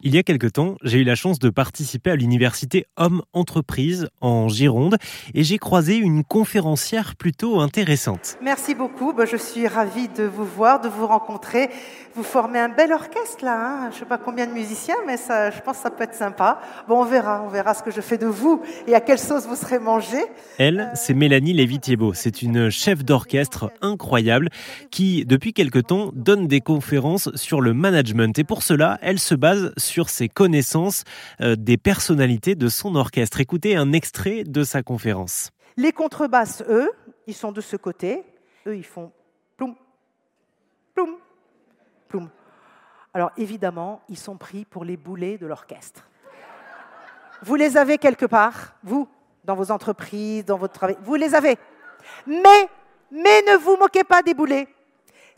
Il y a quelque temps, j'ai eu la chance de participer à l'université Homme Entreprise en Gironde et j'ai croisé une conférencière plutôt intéressante. Merci beaucoup, bah, je suis ravie de vous voir, de vous rencontrer. Vous formez un bel orchestre là, hein. je ne sais pas combien de musiciens, mais ça, je pense que ça peut être sympa. Bon, on verra, on verra ce que je fais de vous et à quelle sauce vous serez mangé. Elle, c'est Mélanie Lévy-Thiebaud. C'est une chef d'orchestre incroyable qui, depuis quelque temps, donne des conférences sur le management. Et pour cela, elle se base sur ses connaissances euh, des personnalités de son orchestre. Écoutez un extrait de sa conférence. Les contrebasses, eux, ils sont de ce côté. Eux, ils font ploum, ploum, ploum. Alors évidemment, ils sont pris pour les boulets de l'orchestre. Vous les avez quelque part, vous, dans vos entreprises, dans votre travail. Vous les avez. Mais, mais ne vous moquez pas des boulets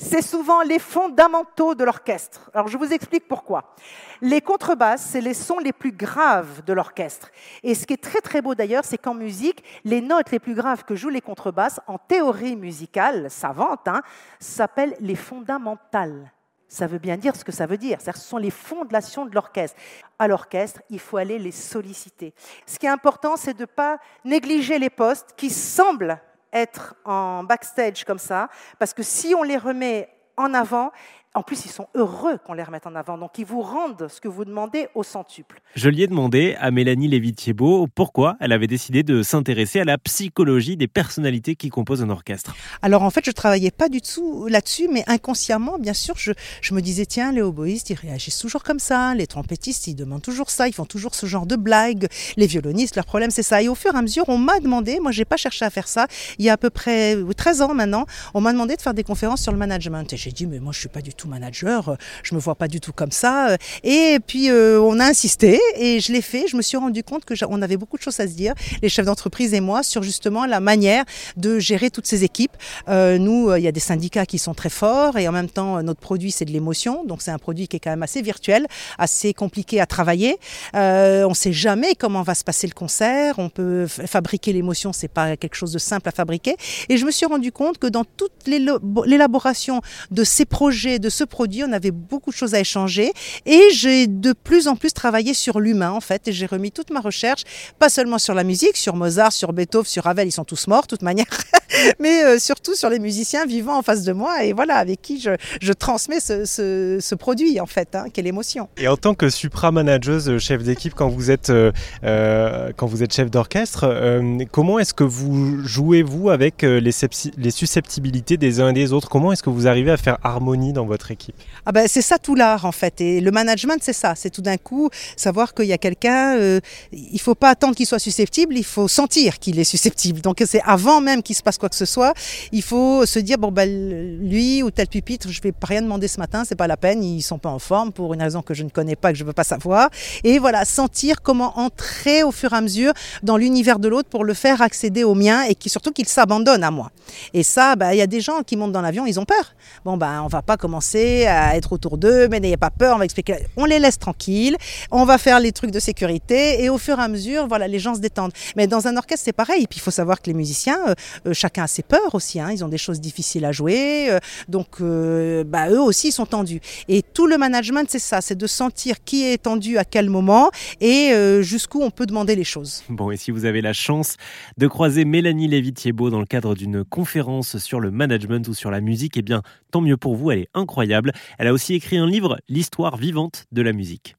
c'est souvent les fondamentaux de l'orchestre. Alors je vous explique pourquoi. Les contrebasses, c'est les sons les plus graves de l'orchestre. Et ce qui est très très beau d'ailleurs, c'est qu'en musique, les notes les plus graves que jouent les contrebasses, en théorie musicale savante, hein, s'appellent les fondamentales. Ça veut bien dire ce que ça veut dire. Ce sont les fondations de l'orchestre. À l'orchestre, il faut aller les solliciter. Ce qui est important, c'est de ne pas négliger les postes qui semblent être en backstage comme ça, parce que si on les remet en avant, en plus, ils sont heureux qu'on les remette en avant. Donc, ils vous rendent ce que vous demandez au centuple. Je lui ai demandé à Mélanie Lévy-Thiebaud pourquoi elle avait décidé de s'intéresser à la psychologie des personnalités qui composent un orchestre. Alors, en fait, je travaillais pas du tout là-dessus, mais inconsciemment, bien sûr, je, je me disais, tiens, les oboïstes, ils réagissent toujours comme ça. Les trompettistes, ils demandent toujours ça. Ils font toujours ce genre de blagues. Les violonistes, leur problème, c'est ça. Et au fur et à mesure, on m'a demandé, moi, j'ai pas cherché à faire ça. Il y a à peu près 13 ans maintenant, on m'a demandé de faire des conférences sur le management. Et j'ai dit, mais moi, je suis pas du tout manager, euh, je me vois pas du tout comme ça. Euh, et puis euh, on a insisté et je l'ai fait. Je me suis rendu compte que on avait beaucoup de choses à se dire, les chefs d'entreprise et moi, sur justement la manière de gérer toutes ces équipes. nous, il y a des syndicats qui sont très forts et en même temps notre produit c'est de l'émotion, donc c'est un produit qui est quand même assez virtuel, assez compliqué à travailler. on ne sait jamais comment va se passer le concert. On peut fabriquer l'émotion, c'est pas quelque chose de simple à fabriquer. Et je me suis rendu compte que dans toute l'élaboration de ces projets, de ce produit, on avait beaucoup de choses à échanger et j'ai de plus en plus travaillé sur l'humain en fait et j'ai remis toute ma recherche, pas seulement sur la musique, sur Mozart, sur Beethoven, sur Ravel, ils sont tous morts de toute manière, mais euh, surtout sur les musiciens vivants en face de moi et voilà, avec qui je, transmets ce, produit en fait, hein, quelle émotion. Et en tant que supra-manageuse, euh, chef d'équipe, quand vous êtes, euh, quand vous êtes chef d'orchestre, comment est-ce que vous jouez vous avec les, les susceptibilité des uns et des autres? Comment est-ce que vous arrivez à faire harmonie dans votre équipe ah ben, C'est ça tout l'art en fait. Et le management, c'est ça. C'est tout d'un coup savoir qu'il y a quelqu'un, euh, il ne faut pas attendre qu'il soit susceptible, il faut sentir qu'il est susceptible. Donc c'est avant même qu'il se passe quoi que ce soit, il faut se dire, bon, ben, lui ou tel pupitre, je ne vais rien demander ce matin, c'est pas la peine, ils sont pas en forme pour une raison que je ne connais pas, que je ne veux pas savoir. Et voilà, sentir comment entrer au fur et à mesure dans l'univers de l'autre pour le faire accéder au mien et qui, surtout qu'il s'abandonne à moi. Et ça, ben, il y a des gens qui montent dans l'avion, ils ont peur. Bon, ben, on va pas commencer à être autour d'eux, mais n'ayez pas peur, on va expliquer. On les laisse tranquilles, on va faire les trucs de sécurité et au fur et à mesure, voilà, les gens se détendent. Mais dans un orchestre, c'est pareil. Et puis il faut savoir que les musiciens, euh, euh, chacun a ses peurs aussi. Hein. Ils ont des choses difficiles à jouer, euh, donc bah, eux aussi ils sont tendus. Et tout le management, c'est ça, c'est de sentir qui est tendu à quel moment et jusqu'où on peut demander les choses. Bon, et si vous avez la chance de croiser Mélanie Lévy-Thiebaud dans le cadre d'une conférence sur le management ou sur la musique, eh bien, tant mieux pour vous, elle est Elle a aussi écrit un livre, L'histoire vivante de la musique.